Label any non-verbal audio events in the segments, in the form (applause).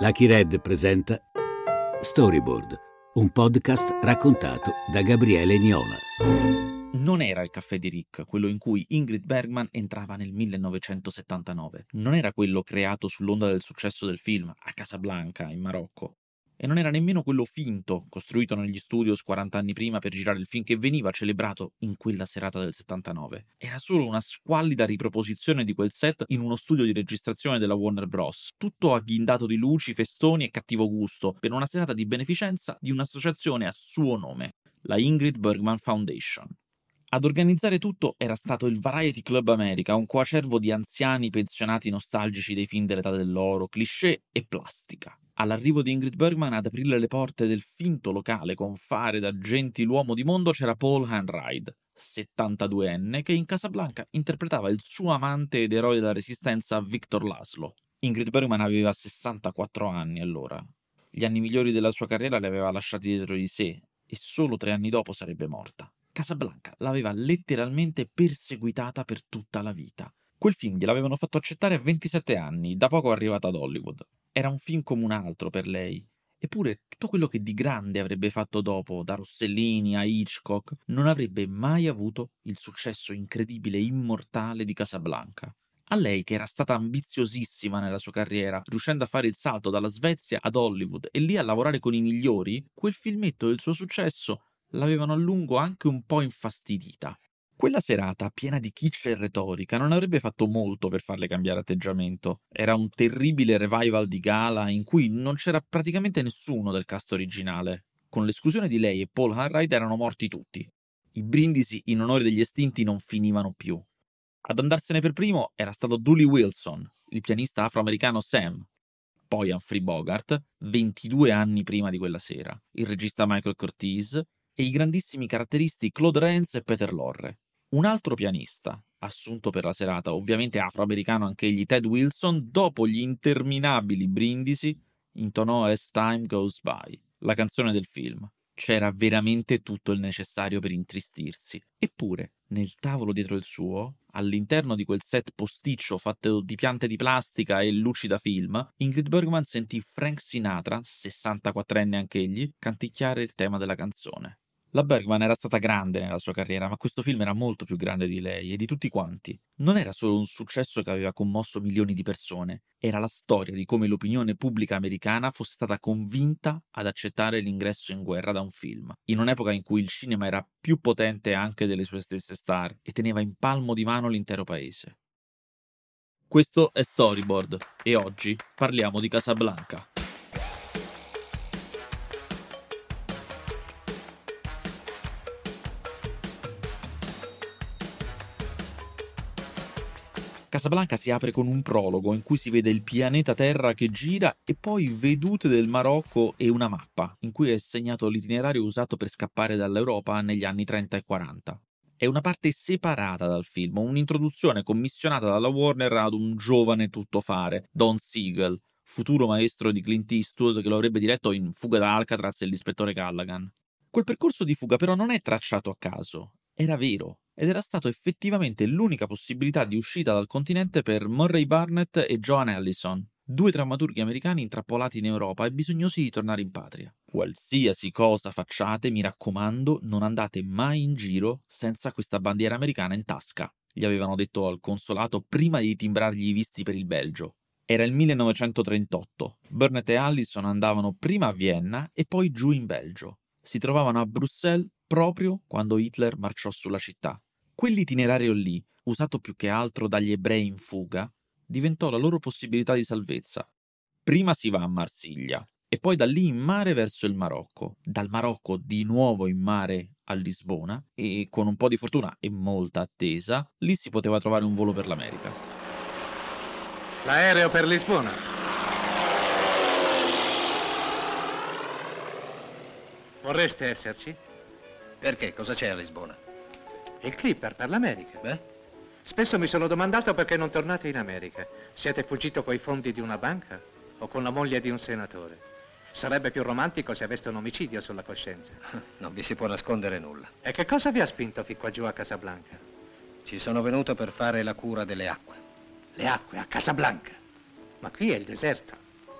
Lucky Red presenta Storyboard, un podcast raccontato da Gabriele Niola. Non era il caffè di Rick, quello in cui Ingrid Bergman entrava nel 1979. Non era quello creato sull'onda del successo del film, a Casablanca, in Marocco e non era nemmeno quello finto, costruito negli studios 40 anni prima per girare il film che veniva celebrato in quella serata del 79. Era solo una squallida riproposizione di quel set in uno studio di registrazione della Warner Bros. Tutto agghindato di luci, festoni e cattivo gusto, per una serata di beneficenza di un'associazione a suo nome, la Ingrid Bergman Foundation. Ad organizzare tutto era stato il Variety Club America, un coacervo di anziani pensionati nostalgici dei film dell'età dell'oro, cliché e plastica. All'arrivo di Ingrid Bergman ad aprire le porte del finto locale con fare da gentiluomo di mondo c'era Paul Hanride, 72enne, che in Casablanca interpretava il suo amante ed eroe della resistenza Victor Laszlo. Ingrid Bergman aveva 64 anni allora. Gli anni migliori della sua carriera li aveva lasciati dietro di sé e solo tre anni dopo sarebbe morta. Casablanca l'aveva letteralmente perseguitata per tutta la vita. Quel film gliel'avevano fatto accettare a 27 anni, da poco arrivata ad Hollywood. Era un film come un altro per lei. Eppure tutto quello che di grande avrebbe fatto dopo, da Rossellini a Hitchcock, non avrebbe mai avuto il successo incredibile e immortale di Casablanca. A lei, che era stata ambiziosissima nella sua carriera, riuscendo a fare il salto dalla Svezia ad Hollywood e lì a lavorare con i migliori, quel filmetto del suo successo l'avevano a lungo anche un po' infastidita. Quella serata, piena di kitsch e retorica, non avrebbe fatto molto per farle cambiare atteggiamento. Era un terribile revival di gala in cui non c'era praticamente nessuno del cast originale. Con l'esclusione di lei e Paul Hanride erano morti tutti. I brindisi in onore degli estinti non finivano più. Ad andarsene per primo era stato Dooley Wilson, il pianista afroamericano Sam, poi Humphrey Bogart, 22 anni prima di quella sera, il regista Michael Curtiz e i grandissimi caratteristi Claude Rains e Peter Lorre. Un altro pianista, assunto per la serata, ovviamente afroamericano anch'egli, Ted Wilson, dopo gli interminabili brindisi, intonò As Time Goes By, la canzone del film. C'era veramente tutto il necessario per intristirsi. Eppure, nel tavolo dietro il suo, all'interno di quel set posticcio fatto di piante di plastica e luci da film, Ingrid Bergman sentì Frank Sinatra, 64enne anch'egli, canticchiare il tema della canzone. La Bergman era stata grande nella sua carriera, ma questo film era molto più grande di lei e di tutti quanti. Non era solo un successo che aveva commosso milioni di persone, era la storia di come l'opinione pubblica americana fosse stata convinta ad accettare l'ingresso in guerra da un film, in un'epoca in cui il cinema era più potente anche delle sue stesse star e teneva in palmo di mano l'intero paese. Questo è Storyboard e oggi parliamo di Casablanca. Casablanca si apre con un prologo in cui si vede il pianeta Terra che gira e poi vedute del Marocco e una mappa in cui è segnato l'itinerario usato per scappare dall'Europa negli anni 30 e 40. È una parte separata dal film, un'introduzione commissionata dalla Warner ad un giovane tuttofare, Don Siegel, futuro maestro di Clint Eastwood che lo avrebbe diretto in Fuga da Alcatraz e l'ispettore Callaghan. Quel percorso di fuga però non è tracciato a caso, era vero, ed era stato effettivamente l'unica possibilità di uscita dal continente per Murray Barnett e Joan Allison, due drammaturghi americani intrappolati in Europa e bisognosi di tornare in patria. Qualsiasi cosa facciate, mi raccomando, non andate mai in giro senza questa bandiera americana in tasca, gli avevano detto al consolato prima di timbrargli i visti per il Belgio. Era il 1938. Burnett e Allison andavano prima a Vienna e poi giù in Belgio. Si trovavano a Bruxelles proprio quando Hitler marciò sulla città. Quell'itinerario lì, usato più che altro dagli ebrei in fuga, diventò la loro possibilità di salvezza. Prima si va a Marsiglia e poi da lì in mare verso il Marocco, dal Marocco di nuovo in mare a Lisbona e con un po' di fortuna e molta attesa, lì si poteva trovare un volo per l'America. L'aereo per Lisbona. Vorreste esserci? Perché? Cosa c'è a Lisbona? Il Clipper per l'America. Beh? Spesso mi sono domandato perché non tornate in America. Siete fuggito coi fondi di una banca o con la moglie di un senatore? Sarebbe più romantico se aveste un omicidio sulla coscienza. (laughs) Non vi si può nascondere nulla. E che cosa vi ha spinto fin qua giù a Casablanca? Ci sono venuto per fare la cura delle acque. Le acque a Casablanca. Ma qui è il deserto.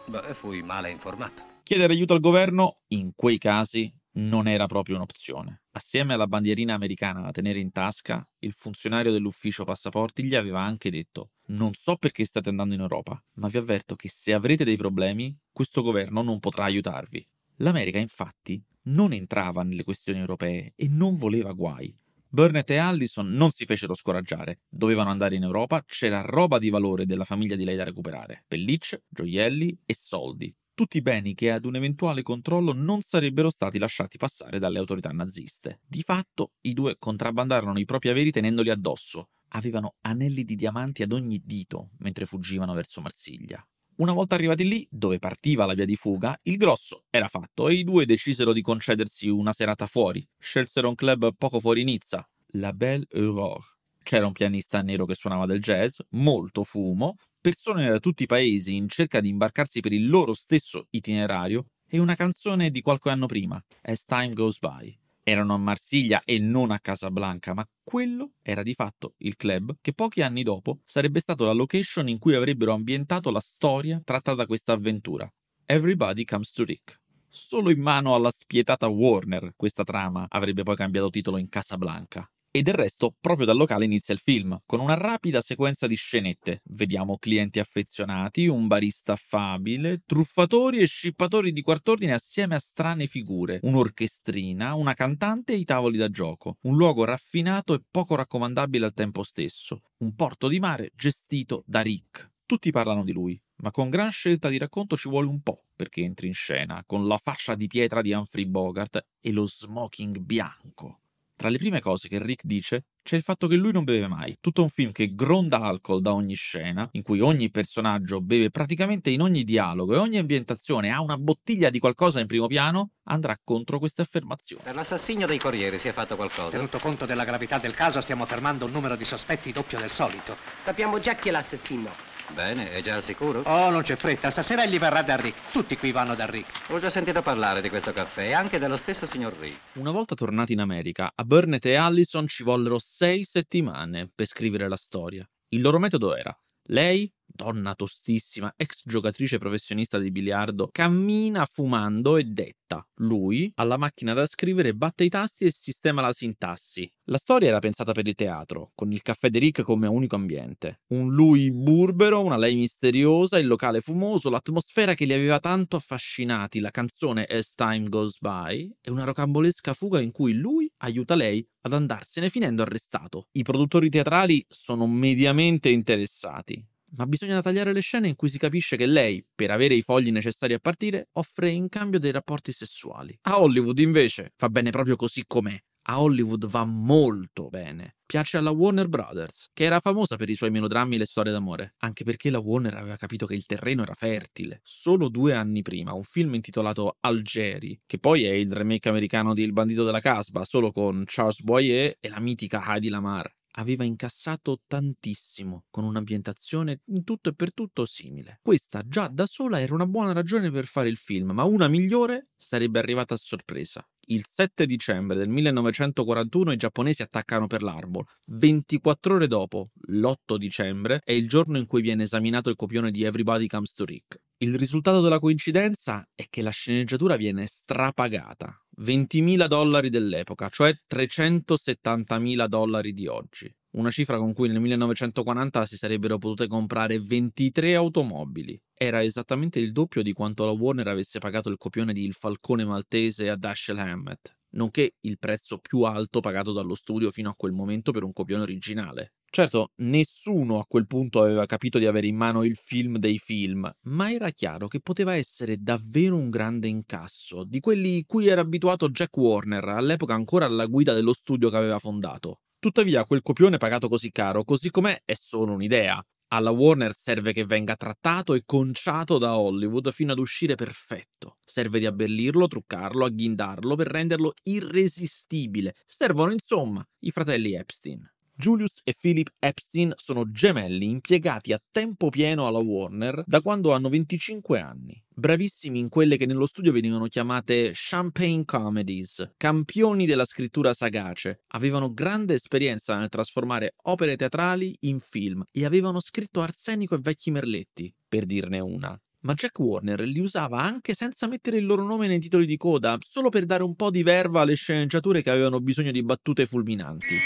Beh, fui male informato. Chiedere aiuto al governo, in quei casi, non era proprio un'opzione. Assieme alla bandierina americana da tenere in tasca, il funzionario dell'ufficio passaporti gli aveva anche detto non so perché state andando in Europa, ma vi avverto che se avrete dei problemi, questo governo non potrà aiutarvi. L'America, infatti, non entrava nelle questioni europee e non voleva guai. Burnett e Allison non si fecero scoraggiare. Dovevano andare in Europa, c'era roba di valore della famiglia di lei da recuperare: pellicce, gioielli e soldi tutti beni che ad un eventuale controllo non sarebbero stati lasciati passare dalle autorità naziste. Di fatto, i due contrabbandarono i propri averi tenendoli addosso. Avevano anelli di diamanti ad ogni dito mentre fuggivano verso Marsiglia. Una volta arrivati lì, dove partiva la via di fuga, il grosso era fatto e i due decisero di concedersi una serata fuori. Scelsero un club poco fuori Nizza, la Belle Aurore. C'era un pianista nero che suonava del jazz, molto fumo, persone da tutti i paesi in cerca di imbarcarsi per il loro stesso itinerario e una canzone di qualche anno prima, As Time Goes By. Erano a Marsiglia e non a Casablanca, ma quello era di fatto il club che pochi anni dopo sarebbe stato la location in cui avrebbero ambientato la storia tratta da questa avventura. Everybody Comes to Rick. Solo in mano alla spietata Warner questa trama avrebbe poi cambiato titolo in Casablanca. E del resto, proprio dal locale inizia il film, con una rapida sequenza di scenette. Vediamo clienti affezionati, un barista affabile, truffatori e scippatori di quart'ordine assieme a strane figure, un'orchestrina, una cantante e i tavoli da gioco. Un luogo raffinato e poco raccomandabile al tempo stesso. Un porto di mare gestito da Rick. Tutti parlano di lui, ma con gran scelta di racconto ci vuole un po' perché entri in scena, con la faccia di pietra di Humphrey Bogart e lo smoking bianco. Tra le prime cose che Rick dice c'è il fatto che lui non beve mai. Tutto un film che gronda alcol da ogni scena, in cui ogni personaggio beve praticamente in ogni dialogo e ogni ambientazione ha una bottiglia di qualcosa in primo piano, andrà contro queste affermazioni. Per l'assassinio dei corrieri si è fatto qualcosa? Tenuto conto della gravità del caso, stiamo fermando un numero di sospetti doppio del solito. Sappiamo già chi è l'assassino. Bene, è già al sicuro? Oh, non c'è fretta, stasera egli verrà da Rick. Tutti qui vanno da Rick. Ho già sentito parlare di questo caffè e anche dello stesso signor Rick. Una volta tornati in America, a Burnett e Allison ci vollero sei settimane per scrivere la storia. Il loro metodo era lei donna tostissima, ex giocatrice professionista di biliardo, cammina fumando e detta. Lui, alla macchina da scrivere, batte i tasti e sistema la sintassi. La storia era pensata per il teatro, con il caffè di Rick come unico ambiente. Un lui burbero, una lei misteriosa, il locale fumoso, l'atmosfera che li aveva tanto affascinati, la canzone As Time Goes By e una rocambolesca fuga in cui lui aiuta lei ad andarsene finendo arrestato. I produttori teatrali sono mediamente interessati ma bisogna tagliare le scene in cui si capisce che lei, per avere i fogli necessari a partire, offre in cambio dei rapporti sessuali. A Hollywood, invece, fa bene proprio così com'è. A Hollywood va molto bene. Piace alla Warner Brothers, che era famosa per i suoi melodrammi e le storie d'amore, anche perché la Warner aveva capito che il terreno era fertile. Solo due anni prima, un film intitolato Algeri, che poi è il remake americano di Il bandito della Casbah, solo con Charles Boyer e la mitica Heidi Lamar, aveva incassato tantissimo, con un'ambientazione in tutto e per tutto simile. Questa già da sola era una buona ragione per fare il film, ma una migliore sarebbe arrivata a sorpresa. Il 7 dicembre del 1941 i giapponesi attaccano per l'Arbor. 24 ore dopo, l'8 dicembre, è il giorno in cui viene esaminato il copione di Everybody Comes to Rick. Il risultato della coincidenza è che la sceneggiatura viene strapagata. 20.000 dollari dell'epoca, cioè 370.000 dollari di oggi. Una cifra con cui nel 1940 si sarebbero potute comprare 23 automobili. Era esattamente il doppio di quanto la Warner avesse pagato il copione di Il Falcone Maltese a Dashiell Hammett, nonché il prezzo più alto pagato dallo studio fino a quel momento per un copione originale. Certo, nessuno a quel punto aveva capito di avere in mano il film dei film, ma era chiaro che poteva essere davvero un grande incasso, di quelli cui era abituato Jack Warner, all'epoca ancora alla guida dello studio che aveva fondato. Tuttavia, quel copione pagato così caro, così com'è, è solo un'idea. Alla Warner serve che venga trattato e conciato da Hollywood fino ad uscire perfetto. Serve di abbellirlo, truccarlo, agghindarlo per renderlo irresistibile. Servono, insomma, i fratelli Epstein. Julius e Philip Epstein sono gemelli impiegati a tempo pieno alla Warner da quando hanno 25 anni. Bravissimi in quelle che nello studio venivano chiamate champagne comedies, campioni della scrittura sagace. Avevano grande esperienza nel trasformare opere teatrali in film e avevano scritto Arsenico e Vecchi Merletti, per dirne una. ma Jack Warner li usava anche senza mettere il loro nome nei titoli di coda, solo per dare un po' di verva alle sceneggiature che avevano bisogno di battute fulminanti.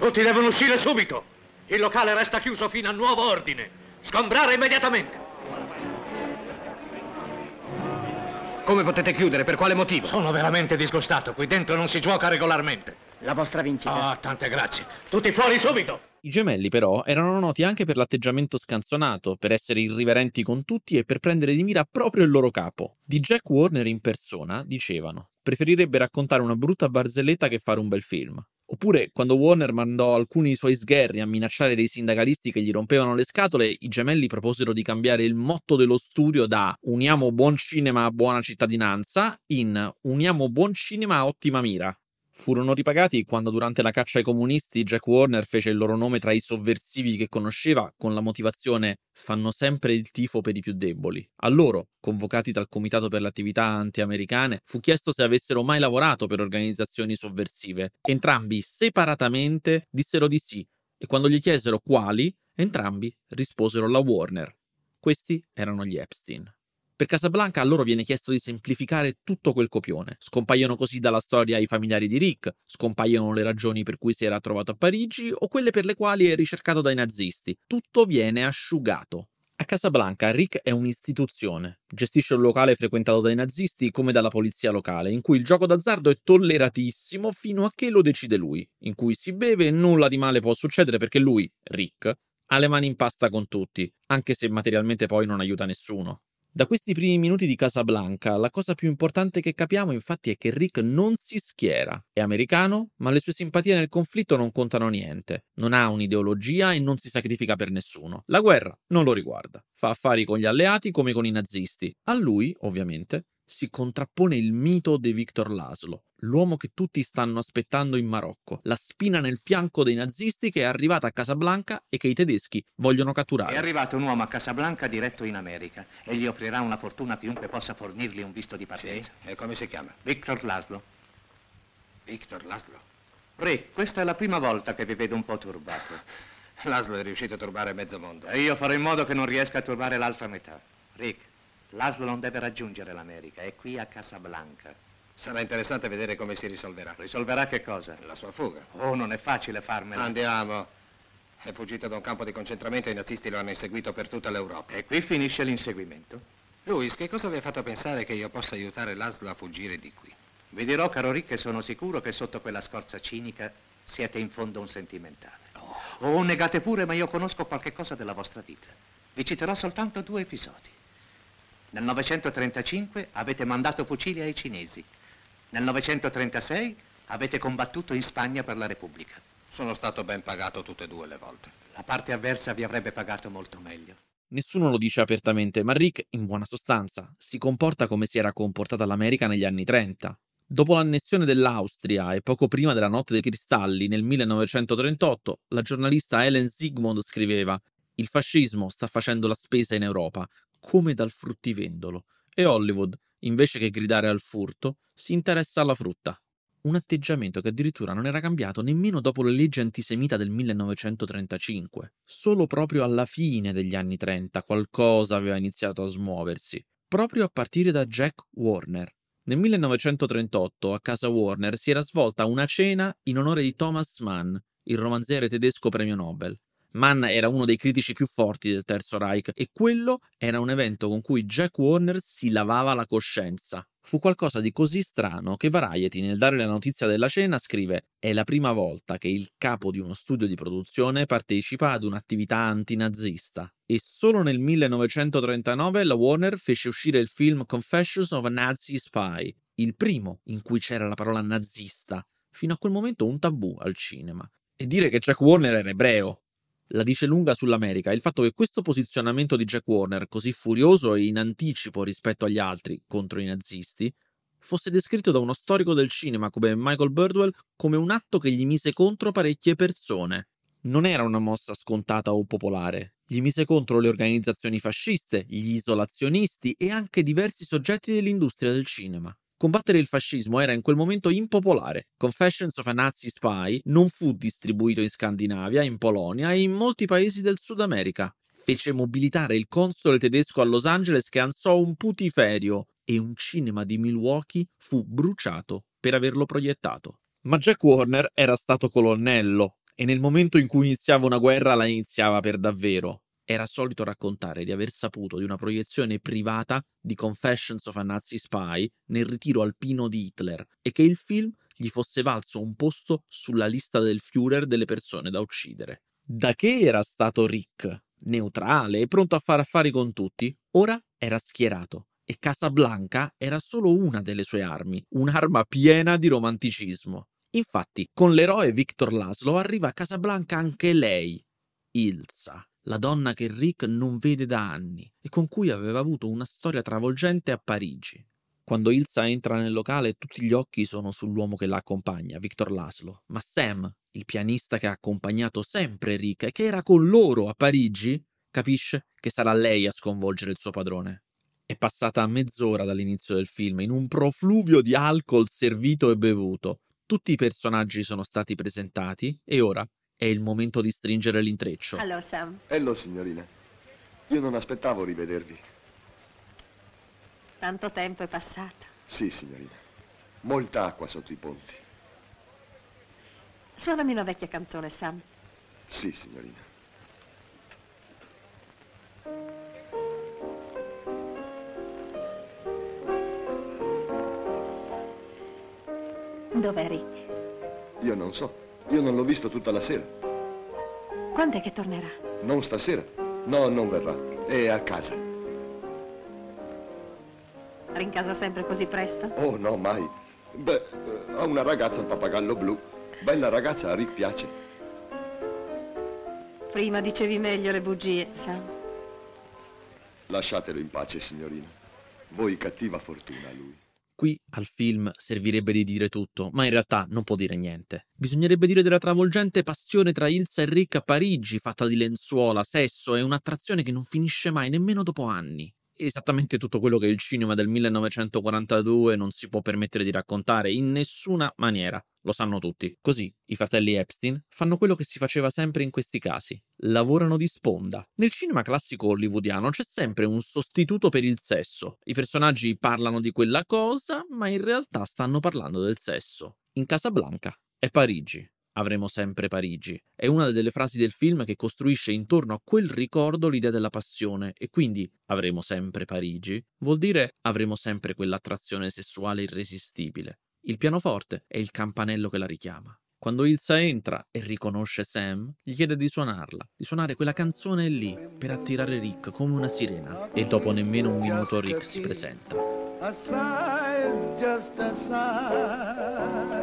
Tutti devono uscire subito. Il locale resta chiuso fino a nuovo ordine. Sgombrare immediatamente. Come potete chiudere? Per quale motivo? Sono veramente disgustato. Qui dentro non si gioca regolarmente. La vostra vincita. Ah, tante grazie. Tutti fuori subito. I gemelli, però, erano noti anche per l'atteggiamento scanzonato, per essere irriverenti con tutti e per prendere di mira proprio il loro capo. Di Jack Warner in persona dicevano: preferirebbe raccontare una brutta barzelletta che fare un bel film. Oppure, quando Warner mandò alcuni suoi sgherri a minacciare dei sindacalisti che gli rompevano le scatole, i gemelli proposero di cambiare il motto dello studio da Uniamo buon cinema a buona cittadinanza in Uniamo buon cinema a ottima mira. Furono ripagati quando durante la caccia ai comunisti Jack Warner fece il loro nome tra i sovversivi che conosceva con la motivazione fanno sempre il tifo per i più deboli. A loro, convocati dal Comitato per le attività anti-americane, fu chiesto se avessero mai lavorato per organizzazioni sovversive. Entrambi separatamente dissero di sì e quando gli chiesero quali, entrambi risposero la Warner. Questi erano gli Epstein. Per Casablanca a loro viene chiesto di semplificare tutto quel copione. Scompaiono così dalla storia i familiari di Rick, scompaiono le ragioni per cui si era trovato a Parigi o quelle per le quali è ricercato dai nazisti. Tutto viene asciugato. A Casablanca Rick è un'istituzione, gestisce un locale frequentato dai nazisti come dalla polizia locale, in cui il gioco d'azzardo è tolleratissimo fino a che lo decide lui, in cui si beve e nulla di male può succedere perché lui, Rick, ha le mani in pasta con tutti, anche se materialmente poi non aiuta nessuno. Da questi primi minuti di Casablanca, la cosa più importante che capiamo infatti è che Rick non si schiera. È americano, ma le sue simpatie nel conflitto non contano niente. Non ha un'ideologia e non si sacrifica per nessuno. La guerra non lo riguarda. Fa affari con gli alleati come con i nazisti. A lui, ovviamente, si contrappone il mito di Victor Laszlo, l'uomo che tutti stanno aspettando in Marocco, la spina nel fianco dei nazisti che è arrivata a Casablanca e che i tedeschi vogliono catturare. È arrivato un uomo a Casablanca diretto in America e gli offrirà una fortuna a chiunque possa fornirgli un visto di partenza. Sì, e come si chiama? Victor Laszlo. Victor Laszlo. Rick, questa è la prima volta che vi vedo un po' turbato. Laszlo è riuscito a turbare mezzo mondo. E io farò in modo che non riesca a turbare l'altra metà. Rick, Laszlo non deve raggiungere l'America, è qui a Casablanca. Sarà interessante vedere come si risolverà. Risolverà che cosa? La sua fuga. Oh, non è facile farmela. Andiamo. È fuggito da un campo di concentramento e i nazisti lo hanno inseguito per tutta l'Europa. E qui finisce l'inseguimento. Luis, che cosa vi ha fatto pensare che io possa aiutare Laszlo a fuggire di qui? Vi dirò, caro Rick, che sono sicuro che sotto quella scorza cinica siete in fondo un sentimentale. Oh, negate pure, ma io conosco qualche cosa della vostra vita. Vi citerò soltanto due episodi. Nel 935 avete mandato fucili ai cinesi. Nel 936 avete combattuto in Spagna per la Repubblica. Sono stato ben pagato tutte e due le volte. La parte avversa vi avrebbe pagato molto meglio. Nessuno lo dice apertamente, ma Rick, in buona sostanza, si comporta come si era comportata l'America negli anni 30. Dopo l'annessione dell'Austria e poco prima della Notte dei Cristalli nel 1938, la giornalista Helen Zygmunt scriveva Il fascismo sta facendo la spesa in Europa, come dal fruttivendolo, e Hollywood, invece che gridare al furto, si interessa alla frutta. Un atteggiamento che addirittura non era cambiato nemmeno dopo le leggi antisemita del 1935. Solo proprio alla fine degli anni 30 qualcosa aveva iniziato a smuoversi, proprio a partire da Jack Warner. Nel 1938 a casa Warner si era svolta una cena in onore di Thomas Mann, il romanziere tedesco premio Nobel. Mann era uno dei critici più forti del Terzo Reich e quello era un evento con cui Jack Warner si lavava la coscienza. Fu qualcosa di così strano che Variety, nel dare la notizia della cena, scrive: È la prima volta che il capo di uno studio di produzione partecipa ad un'attività antinazista. E solo nel 1939 la Warner fece uscire il film Confessions of a Nazi Spy, il primo in cui c'era la parola nazista. Fino a quel momento un tabù al cinema. E dire che Jack Warner era ebreo, la dice lunga sull'America il fatto che questo posizionamento di Jack Warner, così furioso e in anticipo rispetto agli altri contro i nazisti, fosse descritto da uno storico del cinema come Michael Birdwell come un atto che gli mise contro parecchie persone. Non era una mossa scontata o popolare, gli mise contro le organizzazioni fasciste, gli isolazionisti e anche diversi soggetti dell'industria del cinema. Combattere il fascismo era in quel momento impopolare. Confessions of a Nazi Spy non fu distribuito in Scandinavia, in Polonia e in molti paesi del Sud America. fece mobilitare il console tedesco a Los Angeles che ansò un putiferio e un cinema di Milwaukee fu bruciato per averlo proiettato. Ma Jack Warner era stato colonnello e nel momento in cui iniziava una guerra la iniziava per davvero. Era solito raccontare di aver saputo di una proiezione privata di Confessions of a Nazi Spy nel ritiro alpino di Hitler e che il film gli fosse valso un posto sulla lista del Führer delle persone da uccidere. Da che era stato Rick, neutrale e pronto a fare affari con tutti, ora era schierato e Casablanca era solo una delle sue armi, un'arma piena di romanticismo. Infatti, con l'eroe Victor Laszlo arriva a Casablanca anche lei, Ilsa, la donna che Rick non vede da anni e con cui aveva avuto una storia travolgente a Parigi. Quando Ilsa entra nel locale tutti gli occhi sono sull'uomo che la accompagna, Victor Laszlo, ma Sam, il pianista che ha accompagnato sempre Rick e che era con loro a Parigi, capisce che sarà lei a sconvolgere il suo padrone. È passata mezz'ora dall'inizio del film in un profluvio di alcol servito e bevuto. Tutti i personaggi sono stati presentati e ora è il momento di stringere l'intreccio. Hello, Sam. Hello, signorina. Io non aspettavo rivedervi. Tanto tempo è passato. Sì, signorina. Molta acqua sotto i ponti. Suonami una vecchia canzone, Sam. Sì, signorina. Dov'è Rick? Io non so. Io non l'ho visto tutta la sera. Quando è che tornerà? Non stasera. No, non verrà. È a casa. Rincasa sempre così presto? Oh, no, mai. Beh, eh, ha una ragazza, il pappagallo blu. Bella ragazza, a Rick piace. Prima dicevi meglio le bugie, Sam. Lasciatelo in pace, signorina. Voi cattiva fortuna a lui. Qui al film servirebbe di dire tutto, ma in realtà non può dire niente. Bisognerebbe dire della travolgente passione tra Ilsa e Rick a Parigi, fatta di lenzuola, sesso e un'attrazione che non finisce mai nemmeno dopo anni esattamente tutto quello che il cinema del 1942 non si può permettere di raccontare in nessuna maniera. Lo sanno tutti. Così i fratelli Epstein fanno quello che si faceva sempre in questi casi. Lavorano di sponda. Nel cinema classico hollywoodiano c'è sempre un sostituto per il sesso. I personaggi parlano di quella cosa, ma in realtà stanno parlando del sesso. In Casablanca è Parigi avremo sempre Parigi. È una delle frasi del film che costruisce intorno a quel ricordo l'idea della passione e quindi avremo sempre Parigi vuol dire avremo sempre quell'attrazione sessuale irresistibile. Il pianoforte è il campanello che la richiama. Quando Ilsa entra e riconosce Sam, gli chiede di suonarla, di suonare quella canzone lì per attirare Rick come una sirena e dopo nemmeno un minuto Rick si presenta. A sigh, just a sigh.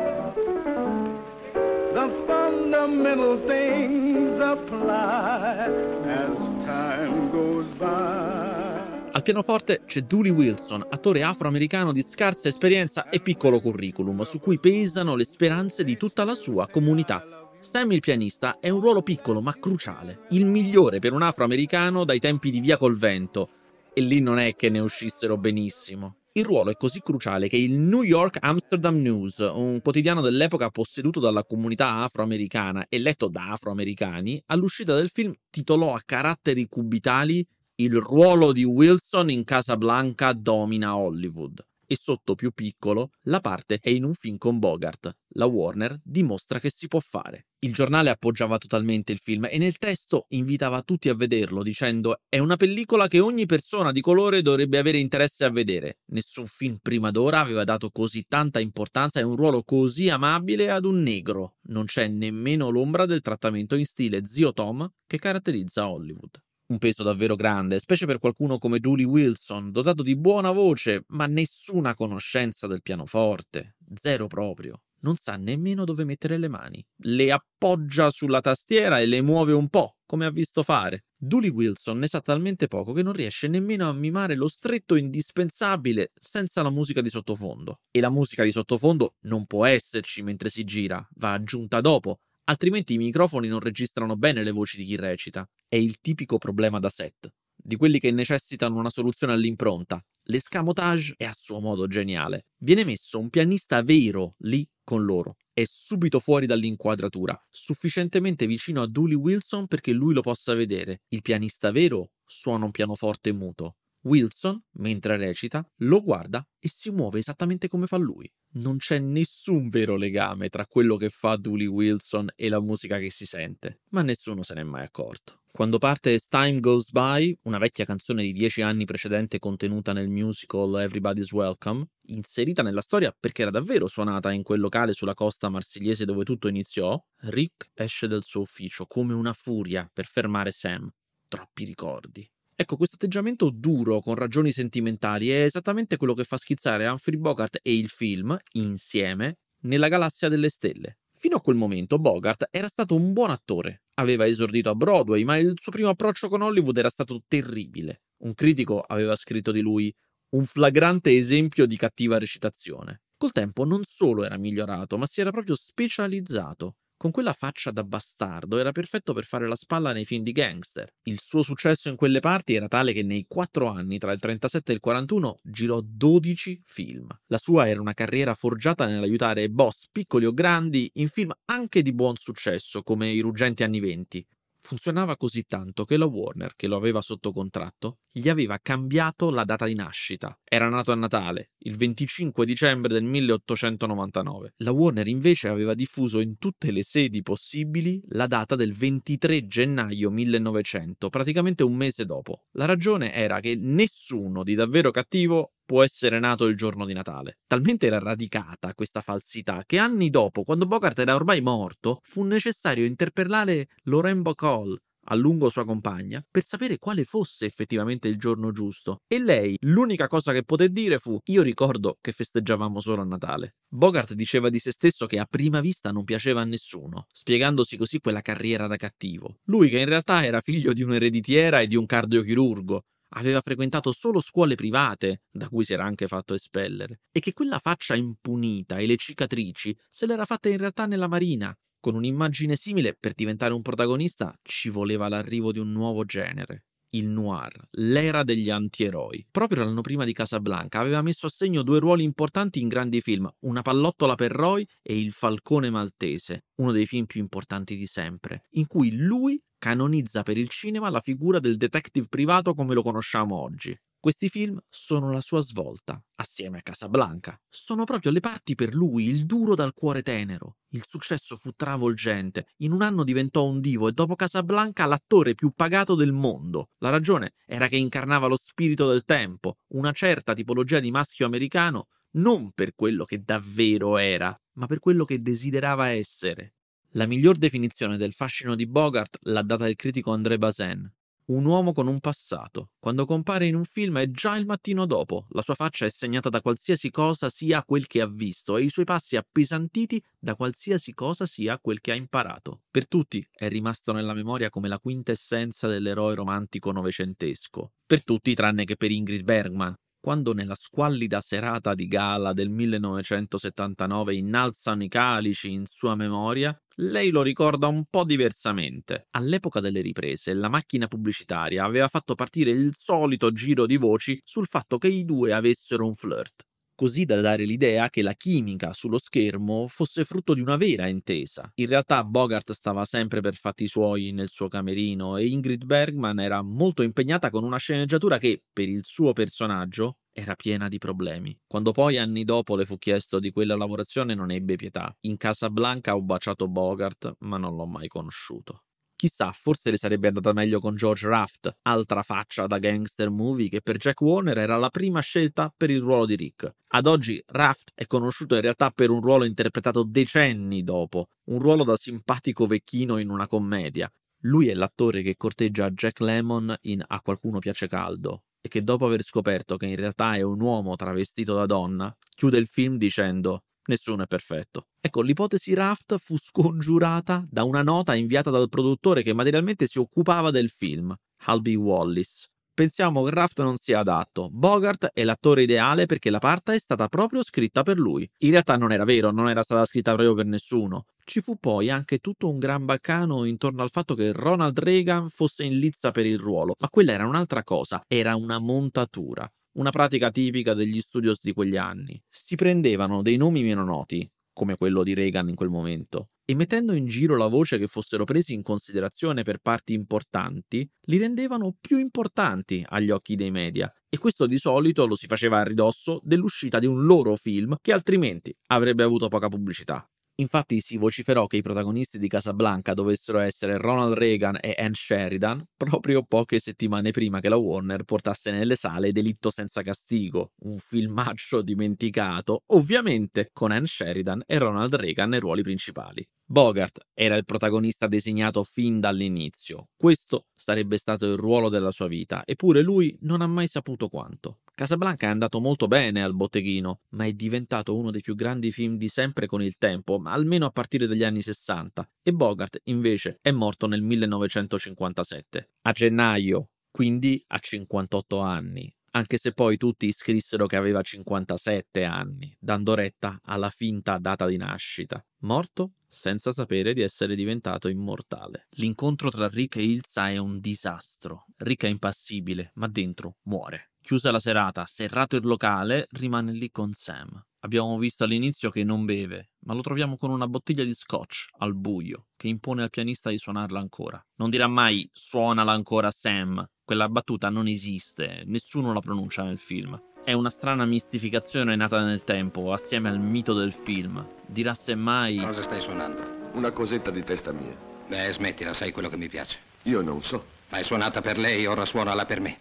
Fundamental things apply as time goes by. Al pianoforte c'è Dooley Wilson, attore afroamericano di scarsa esperienza e piccolo curriculum, su cui pesano le speranze di tutta la sua comunità. Sam il pianista è un ruolo piccolo ma cruciale, il migliore per un afroamericano dai tempi di Via col Vento, e lì non è che ne uscissero benissimo. Il ruolo è così cruciale che il New York Amsterdam News, un quotidiano dell'epoca posseduto dalla comunità afroamericana e letto da afroamericani, all'uscita del film titolò a caratteri cubitali Il ruolo di Wilson in Casablanca domina Hollywood e sotto più piccolo la parte è in un film con Bogart. La Warner dimostra che si può fare. Il giornale appoggiava totalmente il film e nel testo invitava tutti a vederlo dicendo è una pellicola che ogni persona di colore dovrebbe avere interesse a vedere. Nessun film prima d'ora aveva dato così tanta importanza e un ruolo così amabile ad un negro. Non c'è nemmeno l'ombra del trattamento in stile zio Tom che caratterizza Hollywood un peso davvero grande, specie per qualcuno come Dooley Wilson, dotato di buona voce, ma nessuna conoscenza del pianoforte, zero proprio. Non sa nemmeno dove mettere le mani. Le appoggia sulla tastiera e le muove un po', come ha visto fare. Dooley Wilson ne sa talmente poco che non riesce nemmeno a mimare lo stretto indispensabile senza la musica di sottofondo. E la musica di sottofondo non può esserci mentre si gira, va aggiunta dopo, altrimenti i microfoni non registrano bene le voci di chi recita. È il tipico problema da set, di quelli che necessitano una soluzione all'impronta. L'escamotage è a suo modo geniale. Viene messo un pianista vero lì con loro. È subito fuori dall'inquadratura, sufficientemente vicino a Dooley Wilson perché lui lo possa vedere. Il pianista vero suona un pianoforte muto. Wilson, mentre recita, lo guarda e si muove esattamente come fa lui. Non c'è nessun vero legame tra quello che fa Dooley Wilson e la musica che si sente, ma nessuno se n'è mai accorto. Quando parte As Time Goes By, una vecchia canzone di dieci anni precedente contenuta nel musical Everybody's Welcome, inserita nella storia perché era davvero suonata in quel locale sulla costa marsigliese dove tutto iniziò, Rick esce dal suo ufficio come una furia per fermare Sam. Troppi ricordi. Ecco, questo atteggiamento duro con ragioni sentimentali è esattamente quello che fa schizzare Humphrey Bogart e il film, insieme, nella galassia delle stelle. Fino a quel momento Bogart era stato un buon attore, aveva esordito a Broadway, ma il suo primo approccio con Hollywood era stato terribile. Un critico aveva scritto di lui un flagrante esempio di cattiva recitazione. Col tempo non solo era migliorato, ma si era proprio specializzato. Con quella faccia da bastardo era perfetto per fare la spalla nei film di gangster. Il suo successo in quelle parti era tale che nei quattro anni tra il 37 e il 41 girò 12 film. La sua era una carriera forgiata nell'aiutare boss piccoli o grandi in film anche di buon successo come I ruggenti anni 20, Funzionava così tanto che la Warner, che lo aveva sotto contratto, gli aveva cambiato la data di nascita. Era nato a Natale, il 25 dicembre del 1899. La Warner invece aveva diffuso in tutte le sedi possibili la data del 23 gennaio 1900, praticamente un mese dopo. La ragione era che nessuno di davvero cattivo può essere nato il giorno di Natale. Talmente era radicata questa falsità che anni dopo, quando Bogart era ormai morto, fu necessario interpellare Lorraine Bacall, a lungo sua compagna, per sapere quale fosse effettivamente il giorno giusto. E lei, l'unica cosa che poté dire fu: Io ricordo che festeggiavamo solo a Natale. Bogart diceva di se stesso che a prima vista non piaceva a nessuno, spiegandosi così quella carriera da cattivo. Lui, che in realtà era figlio di un'ereditiera e di un cardiochirurgo, aveva frequentato solo scuole private, da cui si era anche fatto espellere, e che quella faccia impunita e le cicatrici se l'era fatta in realtà nella marina. Con un'immagine simile, per diventare un protagonista ci voleva l'arrivo di un nuovo genere. Il noir, l'era degli antieroi. Proprio l'anno prima di Casablanca aveva messo a segno due ruoli importanti in grandi film, Una pallottola per Roy e Il falcone maltese, uno dei film più importanti di sempre, in cui lui canonizza per il cinema la figura del detective privato come lo conosciamo oggi. Questi film sono la sua svolta, assieme a Casablanca. Sono proprio le parti per lui, il duro dal cuore tenero. Il successo fu travolgente. In un anno diventò un divo e dopo Casablanca l'attore più pagato del mondo. La ragione era che incarnava lo spirito del tempo, una certa tipologia di maschio americano, non per quello che davvero era, ma per quello che desiderava essere. La miglior definizione del fascino di Bogart l'ha data il critico André Bazin. Un uomo con un passato. Quando compare in un film è già il mattino dopo, la sua faccia è segnata da qualsiasi cosa sia quel che ha visto e i suoi passi appesantiti da qualsiasi cosa sia quel che ha imparato. Per tutti è rimasto nella memoria come la quintessenza dell'eroe romantico novecentesco. Per tutti tranne che per Ingrid Bergman, quando nella squallida serata di gala del 1979 innalzano i calici in sua memoria, lei lo ricorda un po' diversamente. All'epoca delle riprese, la macchina pubblicitaria aveva fatto partire il solito giro di voci sul fatto che i due avessero un flirt così da dare l'idea che la chimica sullo schermo fosse frutto di una vera intesa. In realtà Bogart stava sempre per fatti suoi nel suo camerino e Ingrid Bergman era molto impegnata con una sceneggiatura che, per il suo personaggio, era piena di problemi. Quando poi anni dopo le fu chiesto di quella lavorazione non ebbe pietà. In Casablanca ho baciato Bogart, ma non l'ho mai conosciuto. Chissà, forse le sarebbe andata meglio con George Raft, altra faccia da gangster movie che per Jack Warner era la prima scelta per il ruolo di Rick. Ad oggi Raft è conosciuto in realtà per un ruolo interpretato decenni dopo, un ruolo da simpatico vecchino in una commedia. Lui è l'attore che corteggia Jack Lemmon in A qualcuno piace caldo e che dopo aver scoperto che in realtà è un uomo travestito da donna, chiude il film dicendo nessuno è perfetto. Ecco, l'ipotesi Raft fu scongiurata da una nota inviata dal produttore che materialmente si occupava del film, Halby Wallis. Pensiamo che Raft non sia adatto. Bogart è l'attore ideale perché la parte è stata proprio scritta per lui. In realtà non era vero, non era stata scritta proprio per nessuno. Ci fu poi anche tutto un gran baccano intorno al fatto che Ronald Reagan fosse in lizza per il ruolo, ma quella era un'altra cosa, era una montatura una pratica tipica degli studios di quegli anni. Si prendevano dei nomi meno noti, come quello di Reagan in quel momento, e mettendo in giro la voce che fossero presi in considerazione per parti importanti, li rendevano più importanti agli occhi dei media, e questo di solito lo si faceva a ridosso dell'uscita di un loro film che altrimenti avrebbe avuto poca pubblicità. Infatti si vociferò che i protagonisti di Casablanca dovessero essere Ronald Reagan e Anne Sheridan (laughs) proprio poche settimane prima che la Warner portasse nelle sale Delitto senza castigo, un filmaccio dimenticato, ovviamente con Anne Sheridan e Ronald Reagan nei ruoli principali. Bogart era il protagonista designato fin dall'inizio. Questo sarebbe stato il ruolo della sua vita, eppure lui non ha mai saputo quanto. Casablanca è andato molto bene al botteghino, ma è diventato uno dei più grandi film di sempre con il tempo, almeno a partire dagli anni 60, e Bogart invece è morto nel 1957, a gennaio, quindi a 58 anni, anche se poi tutti scrissero che aveva 57 anni, dando retta alla finta data di nascita. Morto senza sapere di essere diventato immortale. L'incontro tra Rick e Ilsa è un disastro. Rick è impassibile, ma dentro muore. Chiusa la serata, serrato il locale, rimane lì con Sam. Abbiamo visto all'inizio che non beve, ma lo troviamo con una bottiglia di scotch al buio, che impone al pianista di suonarla ancora. Non dirà mai suonala ancora Sam. Quella battuta non esiste, nessuno la pronuncia nel film. È una strana mistificazione nata nel tempo, assieme al mito del film. Dirà semmai... Cosa stai suonando? Una cosetta di testa mia. Beh, smettila, sai quello che mi piace. Io non so. L'hai suonata per lei, ora suonala per me.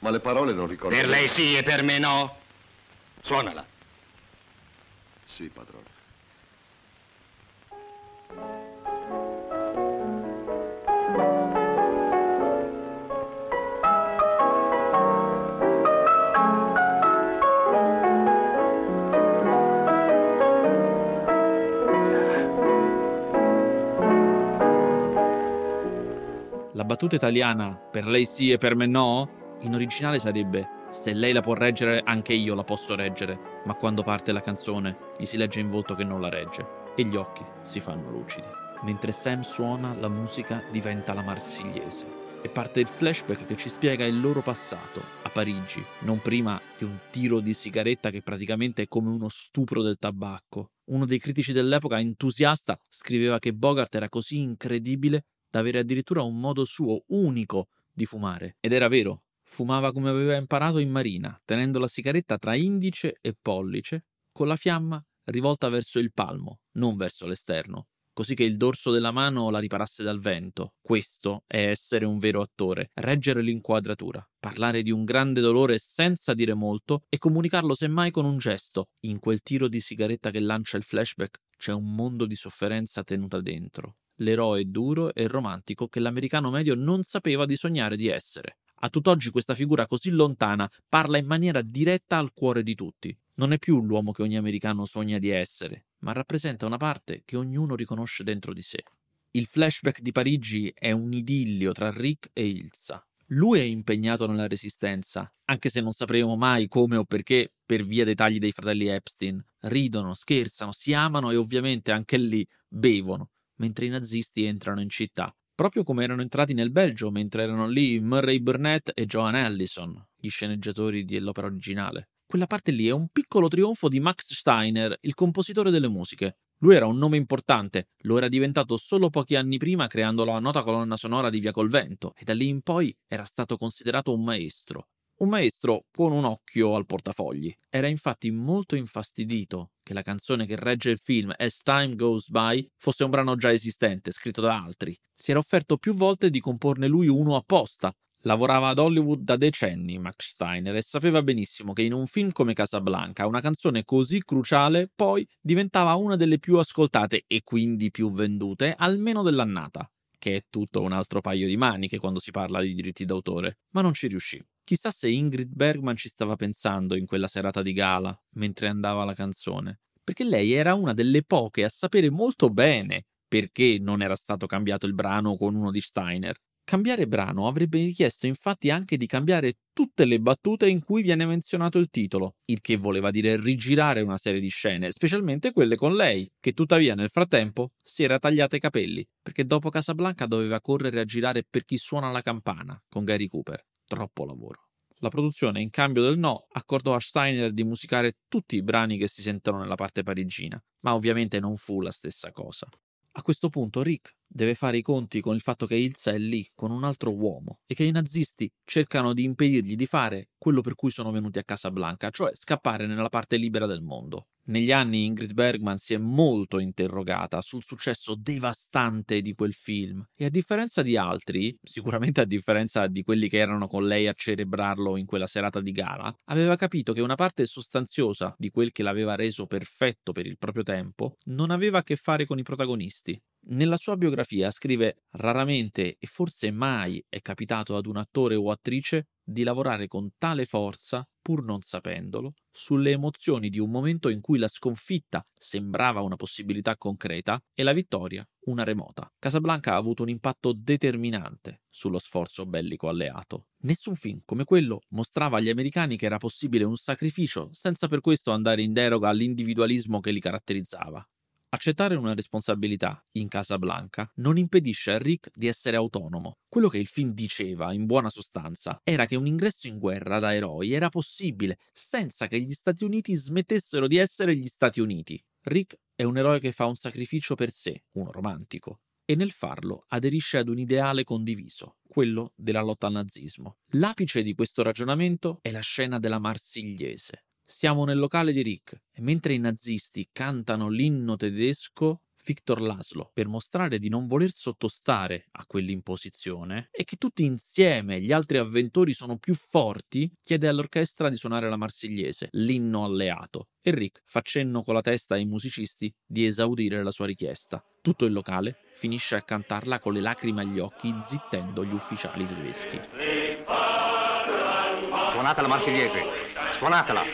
Ma le parole non ricordo. Per lei sì e per me no. Suonala. Sì, padrone. La battuta italiana per lei sì e per me no, in originale sarebbe se lei la può reggere anche io la posso reggere, ma quando parte la canzone gli si legge in volto che non la regge e gli occhi si fanno lucidi. Mentre Sam suona la musica diventa la marsigliese e parte il flashback che ci spiega il loro passato a Parigi, non prima di un tiro di sigaretta che praticamente è come uno stupro del tabacco. Uno dei critici dell'epoca, entusiasta, scriveva che Bogart era così incredibile da avere addirittura un modo suo unico di fumare. Ed era vero, fumava come aveva imparato in marina, tenendo la sigaretta tra indice e pollice, con la fiamma rivolta verso il palmo, non verso l'esterno, così che il dorso della mano la riparasse dal vento. Questo è essere un vero attore, reggere l'inquadratura, parlare di un grande dolore senza dire molto e comunicarlo semmai con un gesto. In quel tiro di sigaretta che lancia il flashback c'è un mondo di sofferenza tenuta dentro l'eroe duro e romantico che l'americano medio non sapeva di sognare di essere. A tutt'oggi questa figura così lontana parla in maniera diretta al cuore di tutti. Non è più l'uomo che ogni americano sogna di essere, ma rappresenta una parte che ognuno riconosce dentro di sé. Il flashback di Parigi è un idillio tra Rick e Ilsa. Lui è impegnato nella resistenza, anche se non sapremo mai come o perché per via dei tagli dei fratelli Epstein. Ridono, scherzano, si amano e ovviamente anche lì bevono mentre i nazisti entrano in città, proprio come erano entrati nel Belgio mentre erano lì Murray Burnett e Joan Allison, gli sceneggiatori dell'opera originale. Quella parte lì è un piccolo trionfo di Max Steiner, il compositore delle musiche. Lui era un nome importante, lo era diventato solo pochi anni prima creando la nota colonna sonora di Via col Vento e da lì in poi era stato considerato un maestro. Un maestro con un occhio al portafogli. Era infatti molto infastidito che la canzone che regge il film As Time Goes By fosse un brano già esistente, scritto da altri. Si era offerto più volte di comporne lui uno apposta. Lavorava ad Hollywood da decenni Max Steiner e sapeva benissimo che in un film come Casablanca una canzone così cruciale poi diventava una delle più ascoltate e quindi più vendute almeno dell'annata, che è tutto un altro paio di maniche quando si parla di diritti d'autore, ma non ci riuscì. Chissà se Ingrid Bergman ci stava pensando in quella serata di gala, mentre andava la canzone, perché lei era una delle poche a sapere molto bene perché non era stato cambiato il brano con uno di Steiner. Cambiare brano avrebbe richiesto infatti anche di cambiare tutte le battute in cui viene menzionato il titolo, il che voleva dire rigirare una serie di scene, specialmente quelle con lei, che tuttavia nel frattempo si era tagliata i capelli, perché dopo Casablanca doveva correre a girare per chi suona la campana con Gary Cooper troppo lavoro. La produzione, in cambio del no, accordò a Steiner di musicare tutti i brani che si sentono nella parte parigina, ma ovviamente non fu la stessa cosa. A questo punto Rick deve fare i conti con il fatto che Ilsa è lì con un altro uomo e che i nazisti cercano di impedirgli di fare quello per cui sono venuti a Casablanca, cioè scappare nella parte libera del mondo. Negli anni Ingrid Bergman si è molto interrogata sul successo devastante di quel film e a differenza di altri, sicuramente a differenza di quelli che erano con lei a cerebrarlo in quella serata di gala, aveva capito che una parte sostanziosa di quel che l'aveva reso perfetto per il proprio tempo non aveva a che fare con i protagonisti, nella sua biografia scrive raramente e forse mai è capitato ad un attore o attrice di lavorare con tale forza, pur non sapendolo, sulle emozioni di un momento in cui la sconfitta sembrava una possibilità concreta e la vittoria una remota. Casablanca ha avuto un impatto determinante sullo sforzo bellico alleato. Nessun film come quello mostrava agli americani che era possibile un sacrificio senza per questo andare in deroga all'individualismo che li caratterizzava. Accettare una responsabilità in Casablanca non impedisce a Rick di essere autonomo. Quello che il film diceva, in buona sostanza, era che un ingresso in guerra da eroi era possibile senza che gli Stati Uniti smettessero di essere gli Stati Uniti. Rick è un eroe che fa un sacrificio per sé, uno romantico, e nel farlo aderisce ad un ideale condiviso, quello della lotta al nazismo. L'apice di questo ragionamento è la scena della Marsigliese, siamo nel locale di Rick e mentre i nazisti cantano l'inno tedesco, Victor Laszlo, per mostrare di non voler sottostare a quell'imposizione e che tutti insieme gli altri avventori sono più forti, chiede all'orchestra di suonare la marsigliese, l'inno alleato, e Rick fa cenno con la testa ai musicisti di esaudire la sua richiesta. Tutto il locale finisce a cantarla con le lacrime agli occhi, zittendo gli ufficiali tedeschi. Suonate la marsigliese, suonatela!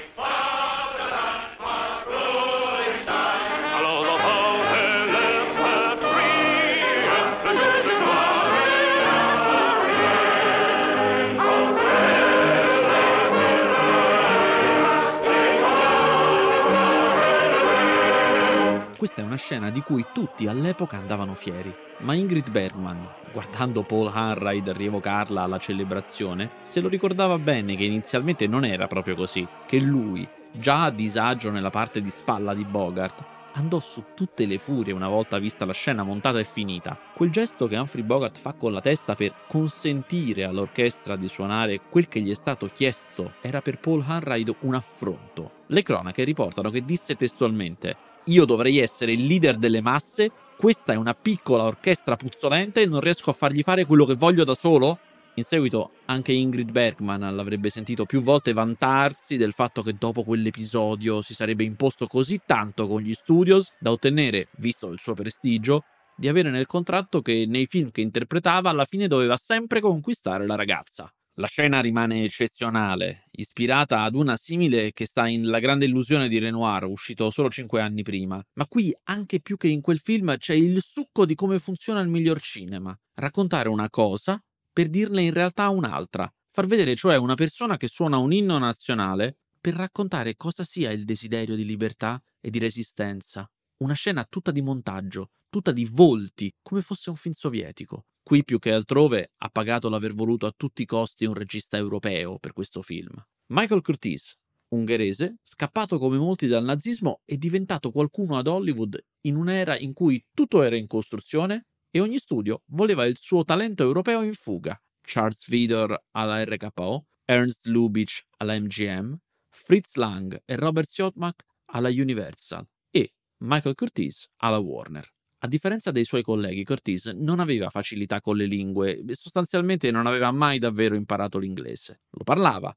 Questa è una scena di cui tutti all'epoca andavano fieri, ma Ingrid Bergman, guardando Paul Hanraid rievocarla alla celebrazione, se lo ricordava bene che inizialmente non era proprio così, che lui, già a disagio nella parte di spalla di Bogart, andò su tutte le furie una volta vista la scena montata e finita. Quel gesto che Humphrey Bogart fa con la testa per consentire all'orchestra di suonare quel che gli è stato chiesto era per Paul Hanraid un affronto. Le cronache riportano che disse testualmente io dovrei essere il leader delle masse, questa è una piccola orchestra puzzolente e non riesco a fargli fare quello che voglio da solo? In seguito anche Ingrid Bergman l'avrebbe sentito più volte vantarsi del fatto che dopo quell'episodio si sarebbe imposto così tanto con gli studios da ottenere, visto il suo prestigio, di avere nel contratto che nei film che interpretava alla fine doveva sempre conquistare la ragazza. La scena rimane eccezionale, ispirata ad una simile che sta in La grande illusione di Renoir, uscito solo cinque anni prima. Ma qui, anche più che in quel film, c'è il succo di come funziona il miglior cinema. Raccontare una cosa per dirne in realtà un'altra. Far vedere cioè una persona che suona un inno nazionale per raccontare cosa sia il desiderio di libertà e di resistenza. Una scena tutta di montaggio, tutta di volti, come fosse un film sovietico. Qui più che altrove ha pagato l'aver voluto a tutti i costi un regista europeo per questo film. Michael Curtis, ungherese, scappato come molti dal nazismo, è diventato qualcuno ad Hollywood in un'era in cui tutto era in costruzione e ogni studio voleva il suo talento europeo in fuga. Charles Vidor alla RKO, Ernst Lubitsch alla MGM, Fritz Lang e Robert Siotmak alla Universal e Michael Curtis alla Warner. A differenza dei suoi colleghi, Curtis non aveva facilità con le lingue sostanzialmente non aveva mai davvero imparato l'inglese. Lo parlava,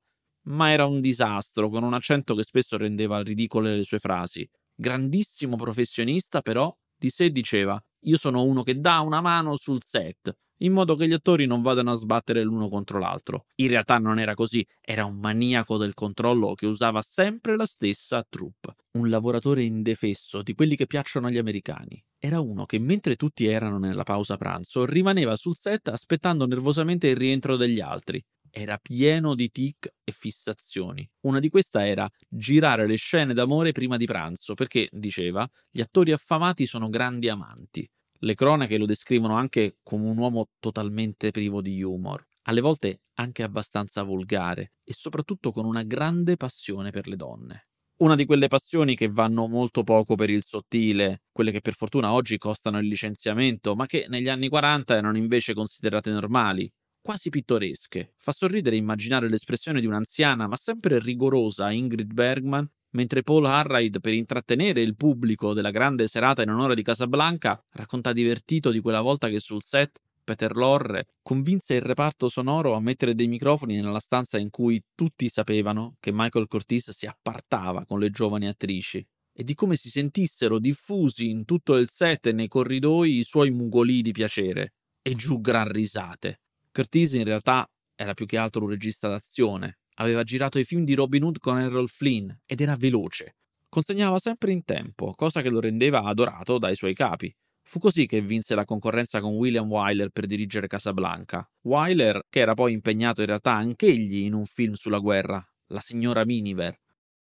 ma era un disastro, con un accento che spesso rendeva ridicole le sue frasi. Grandissimo professionista, però, di sé diceva: Io sono uno che dà una mano sul set, in modo che gli attori non vadano a sbattere l'uno contro l'altro. In realtà non era così, era un maniaco del controllo che usava sempre la stessa troupe. Un lavoratore indefesso, di quelli che piacciono agli americani. Era uno che mentre tutti erano nella pausa pranzo, rimaneva sul set aspettando nervosamente il rientro degli altri. Era pieno di tic e fissazioni. Una di queste era girare le scene d'amore prima di pranzo, perché, diceva, gli attori affamati sono grandi amanti. Le cronache lo descrivono anche come un uomo totalmente privo di humor. alle volte anche abbastanza volgare e soprattutto con una grande passione per le donne. Una di quelle passioni che vanno molto poco per il sottile, quelle che per fortuna oggi costano il licenziamento, ma che negli anni 40 erano invece considerate normali, quasi pittoresche. Fa sorridere immaginare l'espressione di un'anziana ma sempre rigorosa Ingrid Bergman mentre Paul Harride, per intrattenere il pubblico della grande serata in onore di Casablanca, racconta divertito di quella volta che sul set Peter Lorre convinse il reparto sonoro a mettere dei microfoni nella stanza in cui tutti sapevano che Michael Curtis si appartava con le giovani attrici e di come si sentissero diffusi in tutto il set e nei corridoi i suoi mugolii di piacere e giù gran risate. Curtis in realtà era più che altro un regista d'azione. Aveva girato i film di Robin Hood con Errol Flynn ed era veloce. Consegnava sempre in tempo, cosa che lo rendeva adorato dai suoi capi. Fu così che vinse la concorrenza con William Wyler per dirigere Casablanca. Wyler, che era poi impegnato in realtà anch'egli in un film sulla guerra, La signora Miniver.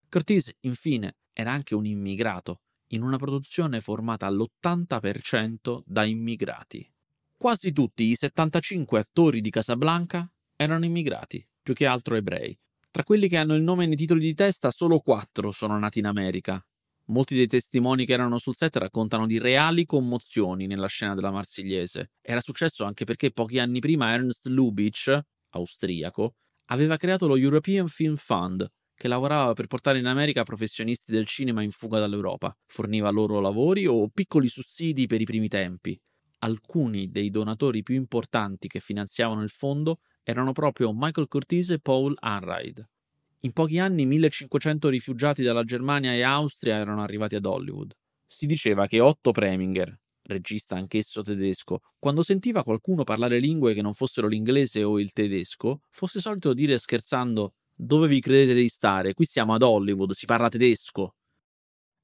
Curtis, infine, era anche un immigrato, in una produzione formata all'80% da immigrati. Quasi tutti i 75 attori di Casablanca erano immigrati, più che altro ebrei. Tra quelli che hanno il nome nei titoli di testa, solo quattro sono nati in America, Molti dei testimoni che erano sul set raccontano di reali commozioni nella scena della Marsigliese. Era successo anche perché pochi anni prima Ernst Lubitsch, austriaco, aveva creato lo European Film Fund, che lavorava per portare in America professionisti del cinema in fuga dall'Europa. Forniva loro lavori o piccoli sussidi per i primi tempi. Alcuni dei donatori più importanti che finanziavano il fondo erano proprio Michael Curtis e Paul Anride. In pochi anni 1500 rifugiati dalla Germania e Austria erano arrivati ad Hollywood. Si diceva che Otto Preminger, regista anch'esso tedesco, quando sentiva qualcuno parlare lingue che non fossero l'inglese o il tedesco, fosse solito dire scherzando dove vi credete di stare? Qui siamo ad Hollywood, si parla tedesco.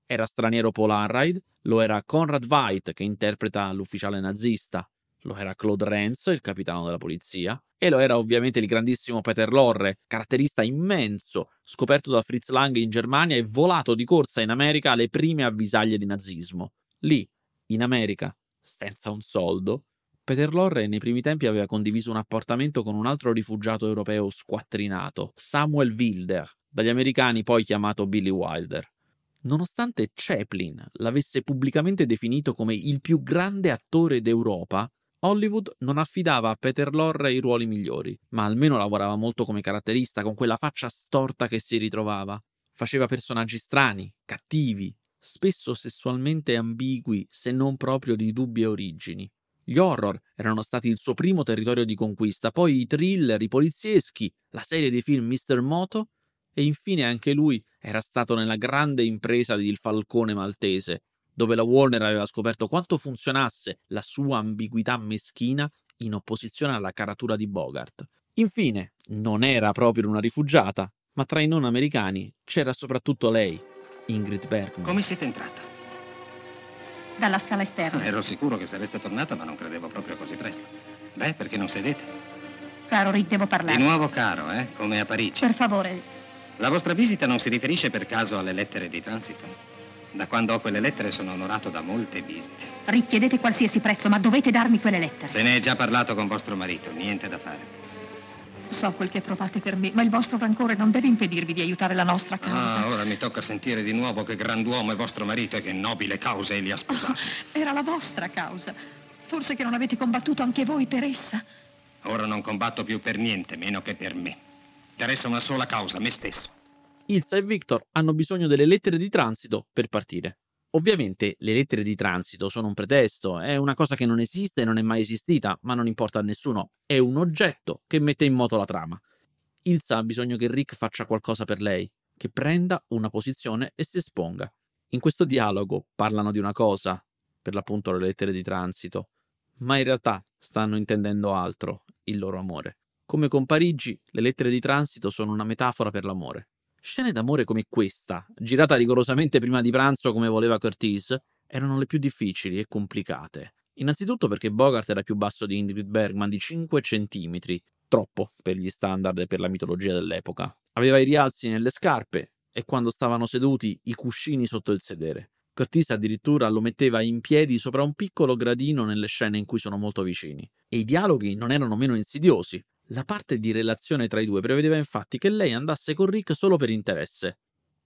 Era straniero Paul Arride, lo era Conrad Veidt che interpreta l'ufficiale nazista, lo era Claude Renz, il capitano della polizia, e lo era ovviamente il grandissimo Peter Lorre, caratterista immenso, scoperto da Fritz Lang in Germania e volato di corsa in America alle prime avvisaglie di nazismo. Lì, in America, senza un soldo, Peter Lorre nei primi tempi aveva condiviso un appartamento con un altro rifugiato europeo squattrinato, Samuel Wilder, dagli americani poi chiamato Billy Wilder. Nonostante Chaplin l'avesse pubblicamente definito come il più grande attore d'Europa, Hollywood non affidava a Peter Lorre i ruoli migliori, ma almeno lavorava molto come caratterista, con quella faccia storta che si ritrovava. Faceva personaggi strani, cattivi, spesso sessualmente ambigui, se non proprio di dubbie origini. Gli horror erano stati il suo primo territorio di conquista, poi i thriller, i polizieschi, la serie dei film Mr. Moto e infine anche lui era stato nella grande impresa di Il Falcone Maltese, dove la Warner aveva scoperto quanto funzionasse la sua ambiguità meschina in opposizione alla caratura di Bogart. Infine, non era proprio una rifugiata, ma tra i non americani c'era soprattutto lei, Ingrid Bergman. Come siete entrata? Dalla scala esterna. Ero sicuro che sareste tornata, ma non credevo proprio così presto. Beh, perché non sedete? Caro Rick, devo parlare. Di nuovo caro, eh? Come a Parigi. Per favore. La vostra visita non si riferisce per caso alle lettere di transito? Da quando ho quelle lettere sono onorato da molte visite. Richiedete qualsiasi prezzo, ma dovete darmi quelle lettere. Se ne è già parlato con vostro marito, niente da fare. So quel che provate per me, ma il vostro rancore non deve impedirvi di aiutare la nostra causa. Ah, ora mi tocca sentire di nuovo che grand'uomo è vostro marito e che nobile causa egli ha sposato. Oh, era la vostra causa. Forse che non avete combattuto anche voi per essa. Ora non combatto più per niente, meno che per me. Interessa una sola causa, me stesso. Ilsa e Victor hanno bisogno delle lettere di transito per partire. Ovviamente le lettere di transito sono un pretesto, è una cosa che non esiste e non è mai esistita, ma non importa a nessuno, è un oggetto che mette in moto la trama. Ilsa ha bisogno che Rick faccia qualcosa per lei, che prenda una posizione e si esponga. In questo dialogo parlano di una cosa, per l'appunto le lettere di transito, ma in realtà stanno intendendo altro, il loro amore. Come con Parigi, le lettere di transito sono una metafora per l'amore. Scene d'amore come questa, girata rigorosamente prima di pranzo come voleva Curtis, erano le più difficili e complicate. Innanzitutto perché Bogart era più basso di Ingrid Bergman di 5 centimetri, troppo per gli standard e per la mitologia dell'epoca. Aveva i rialzi nelle scarpe e quando stavano seduti i cuscini sotto il sedere. Curtis addirittura lo metteva in piedi sopra un piccolo gradino nelle scene in cui sono molto vicini. E i dialoghi non erano meno insidiosi. La parte di relazione tra i due prevedeva infatti che lei andasse con Rick solo per interesse.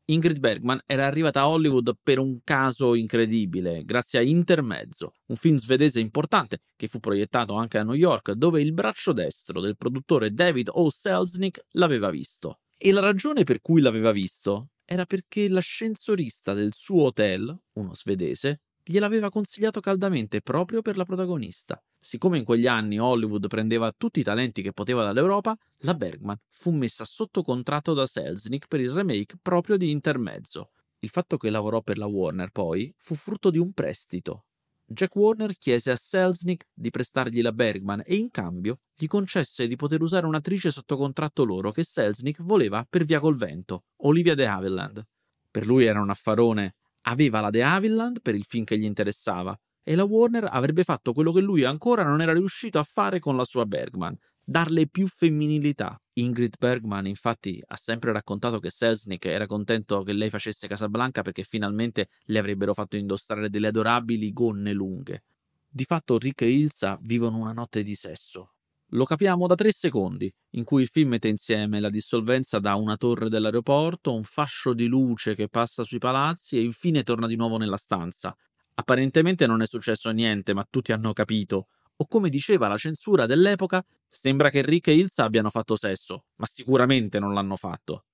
Ingrid Bergman era arrivata a Hollywood per un caso incredibile, grazie a Intermezzo, un film svedese importante che fu proiettato anche a New York, dove il braccio destro del produttore David O. Selznick l'aveva visto. E la ragione per cui l'aveva visto era perché l'ascensorista del suo hotel, uno svedese, gliel'aveva consigliato caldamente proprio per la protagonista. Siccome in quegli anni Hollywood prendeva tutti i talenti che poteva dall'Europa, la Bergman fu messa sotto contratto da Selznick per il remake proprio di Intermezzo. Il fatto che lavorò per la Warner poi fu frutto di un prestito. Jack Warner chiese a Selznick di prestargli la Bergman e in cambio gli concesse di poter usare un'attrice sotto contratto loro che Selznick voleva per via col vento, Olivia de Havilland. Per lui era un affarone aveva la De Havilland per il film che gli interessava e la Warner avrebbe fatto quello che lui ancora non era riuscito a fare con la sua Bergman, darle più femminilità. Ingrid Bergman infatti ha sempre raccontato che Selznick era contento che lei facesse Casablanca perché finalmente le avrebbero fatto indossare delle adorabili gonne lunghe. Di fatto Rick e Ilsa vivono una notte di sesso, lo capiamo da tre secondi, in cui il film mette insieme la dissolvenza da una torre dell'aeroporto, un fascio di luce che passa sui palazzi e infine torna di nuovo nella stanza. Apparentemente non è successo niente, ma tutti hanno capito. O come diceva la censura dell'epoca, sembra che Rick e Ilsa abbiano fatto sesso, ma sicuramente non l'hanno fatto.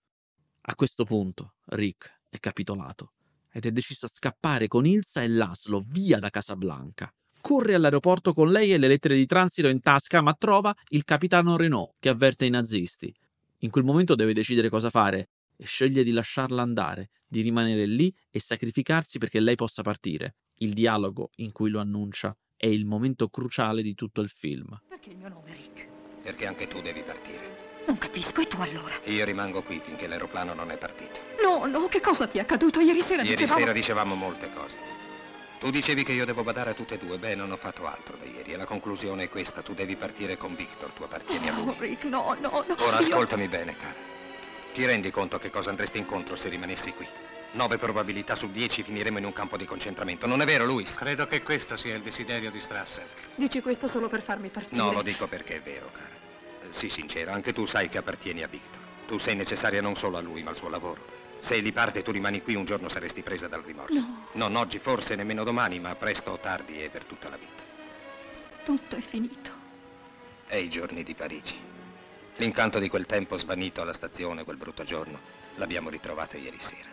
A questo punto Rick è capitolato ed è deciso a scappare con Ilsa e Laszlo via da Casablanca corre all'aeroporto con lei e le lettere di transito in tasca, ma trova il capitano Renault che avverte i nazisti. In quel momento deve decidere cosa fare e sceglie di lasciarla andare, di rimanere lì e sacrificarsi perché lei possa partire. Il dialogo in cui lo annuncia è il momento cruciale di tutto il film. Perché il mio nome, Rick? Perché anche tu devi partire. Non capisco, e tu allora? Io rimango qui finché l'aeroplano non è partito. No, no, che cosa ti è accaduto? Ieri sera Ieri dicevamo... sera dicevamo molte cose. Tu dicevi che io devo badare a tutte e due. Beh, non ho fatto altro da ieri. E la conclusione è questa. Tu devi partire con Victor. Tu appartieni a Oh, lui. Rick, no, no, no. Ora Io- ascoltami bene, cara. Ti rendi conto che cosa andresti incontro se rimanessi qui? Nove probabilità su dieci finiremo in un campo di concentramento. Non è vero, Luis? Credo che questo sia il desiderio di Strasser. Dici questo solo per farmi partire? No, lo dico perché è vero, cara. Eh, Sii sincero, anche tu sai che appartieni a Victor. Tu sei necessaria non solo a lui, ma al suo lavoro. Se egli parte e tu rimani qui, un giorno saresti presa dal rimorso. No. Non oggi, forse nemmeno domani, ma presto o tardi e per tutta la vita. Tutto è finito. E i giorni di Parigi. L'incanto di quel tempo svanito alla stazione quel brutto giorno l'abbiamo ritrovato ieri sera.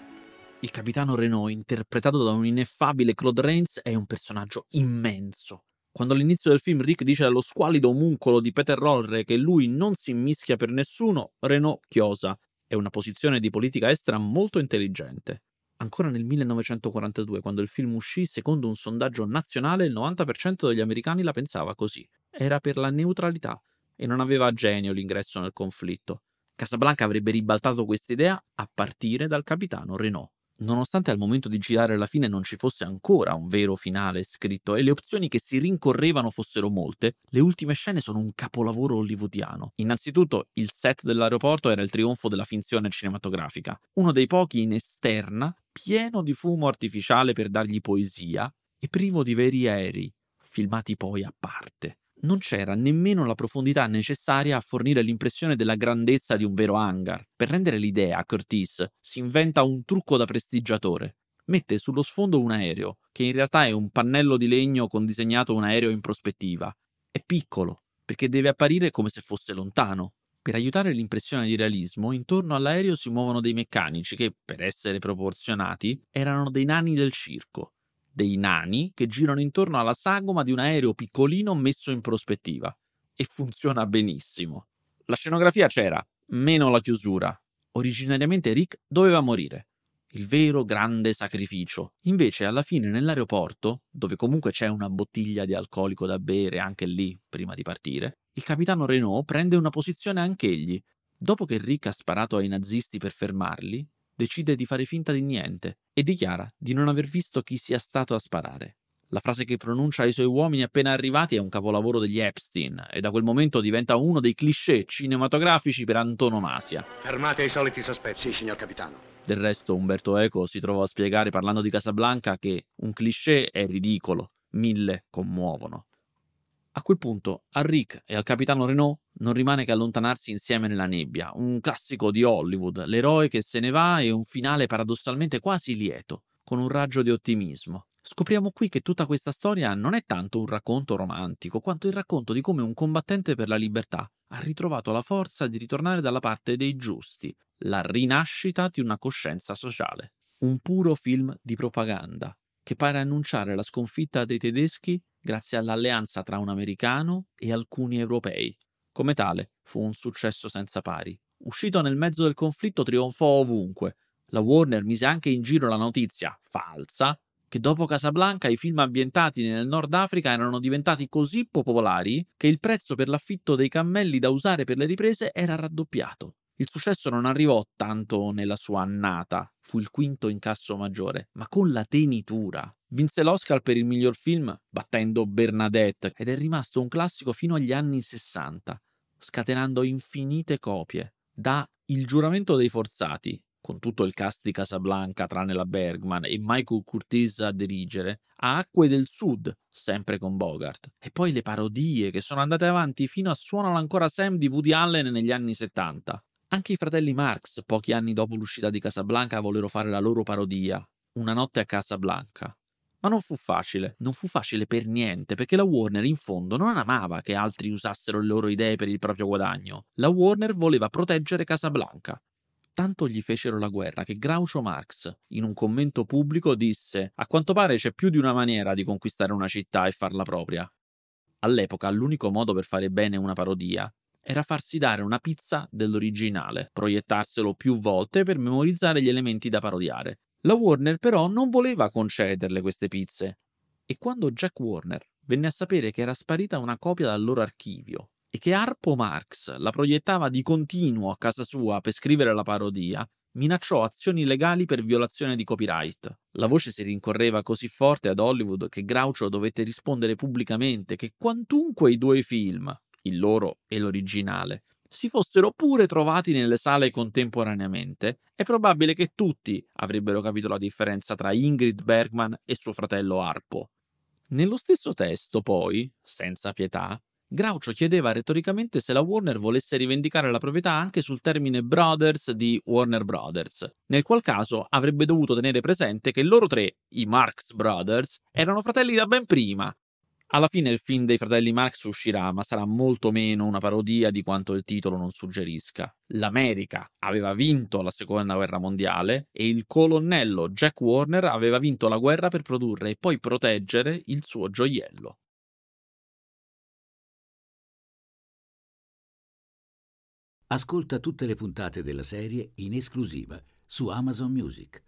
Il capitano Renault, interpretato da un ineffabile Claude Rains, è un personaggio immenso. Quando all'inizio del film Rick dice allo squalido omuncolo di Peter Lorre che lui non si mischia per nessuno, Renault chiosa. È una posizione di politica estera molto intelligente. Ancora nel 1942, quando il film uscì, secondo un sondaggio nazionale, il 90% degli americani la pensava così. Era per la neutralità e non aveva genio l'ingresso nel conflitto. Casablanca avrebbe ribaltato quest'idea a partire dal capitano Renault. Nonostante al momento di girare la fine non ci fosse ancora un vero finale scritto e le opzioni che si rincorrevano fossero molte, le ultime scene sono un capolavoro hollywoodiano. Innanzitutto, il set dell'aeroporto era il trionfo della finzione cinematografica, uno dei pochi in esterna, pieno di fumo artificiale per dargli poesia e privo di veri aerei, filmati poi a parte non c'era nemmeno la profondità necessaria a fornire l'impressione della grandezza di un vero hangar. Per rendere l'idea, Curtis si inventa un trucco da prestigiatore. Mette sullo sfondo un aereo, che in realtà è un pannello di legno con disegnato un aereo in prospettiva. È piccolo, perché deve apparire come se fosse lontano. Per aiutare l'impressione di realismo, intorno all'aereo si muovono dei meccanici che, per essere proporzionati, erano dei nani del circo dei nani che girano intorno alla sagoma di un aereo piccolino messo in prospettiva. E funziona benissimo. La scenografia c'era, meno la chiusura. Originariamente Rick doveva morire. Il vero grande sacrificio. Invece, alla fine, nell'aeroporto, dove comunque c'è una bottiglia di alcolico da bere anche lì, prima di partire, il capitano Renault prende una posizione anch'egli. Dopo che Rick ha sparato ai nazisti per fermarli, decide di fare finta di niente e dichiara di non aver visto chi sia stato a sparare. La frase che pronuncia ai suoi uomini appena arrivati è un capolavoro degli Epstein e da quel momento diventa uno dei cliché cinematografici per antonomasia. Fermate i soliti sospetti. Sì, signor capitano. Del resto Umberto Eco si trovò a spiegare parlando di Casablanca che un cliché è ridicolo, mille commuovono. A quel punto a Rick e al capitano Renault non rimane che allontanarsi insieme nella nebbia, un classico di Hollywood, l'eroe che se ne va e un finale paradossalmente quasi lieto, con un raggio di ottimismo. Scopriamo qui che tutta questa storia non è tanto un racconto romantico, quanto il racconto di come un combattente per la libertà ha ritrovato la forza di ritornare dalla parte dei giusti, la rinascita di una coscienza sociale. Un puro film di propaganda, che pare annunciare la sconfitta dei tedeschi grazie all'alleanza tra un americano e alcuni europei. Come tale, fu un successo senza pari. Uscito nel mezzo del conflitto, trionfò ovunque. La Warner mise anche in giro la notizia, falsa, che dopo Casablanca i film ambientati nel Nord Africa erano diventati così popolari che il prezzo per l'affitto dei cammelli da usare per le riprese era raddoppiato. Il successo non arrivò tanto nella sua annata, fu il quinto incasso maggiore, ma con la tenitura. Vinse l'Oscar per il miglior film battendo Bernadette ed è rimasto un classico fino agli anni 60, scatenando infinite copie. Da Il giuramento dei forzati, con tutto il cast di Casablanca tranne la Bergman e Michael Curtis a dirigere, a Acque del Sud, sempre con Bogart, e poi le parodie che sono andate avanti fino a Suonalo ancora Sam di Woody Allen negli anni 70. Anche i fratelli Marx, pochi anni dopo l'uscita di Casablanca, vollero fare la loro parodia, Una notte a Casablanca. Ma non fu facile, non fu facile per niente, perché la Warner in fondo non amava che altri usassero le loro idee per il proprio guadagno. La Warner voleva proteggere Casablanca tanto gli fecero la guerra che Groucho Marx, in un commento pubblico, disse: A quanto pare c'è più di una maniera di conquistare una città e farla propria. All'epoca l'unico modo per fare bene una parodia era farsi dare una pizza dell'originale, proiettarselo più volte per memorizzare gli elementi da parodiare. La Warner però non voleva concederle queste pizze. E quando Jack Warner venne a sapere che era sparita una copia dal loro archivio e che Harpo Marx la proiettava di continuo a casa sua per scrivere la parodia, minacciò azioni legali per violazione di copyright. La voce si rincorreva così forte ad Hollywood che Groucho dovette rispondere pubblicamente che quantunque i due film, il loro e l'originale, si fossero pure trovati nelle sale contemporaneamente, è probabile che tutti avrebbero capito la differenza tra Ingrid Bergman e suo fratello Harpo. Nello stesso testo, poi, senza pietà, Groucho chiedeva retoricamente se la Warner volesse rivendicare la proprietà anche sul termine Brothers di Warner Brothers, nel qual caso avrebbe dovuto tenere presente che loro tre, i Marx Brothers, erano fratelli da ben prima. Alla fine il film dei fratelli Marx uscirà, ma sarà molto meno una parodia di quanto il titolo non suggerisca. L'America aveva vinto la seconda guerra mondiale e il colonnello Jack Warner aveva vinto la guerra per produrre e poi proteggere il suo gioiello. Ascolta tutte le puntate della serie in esclusiva su Amazon Music.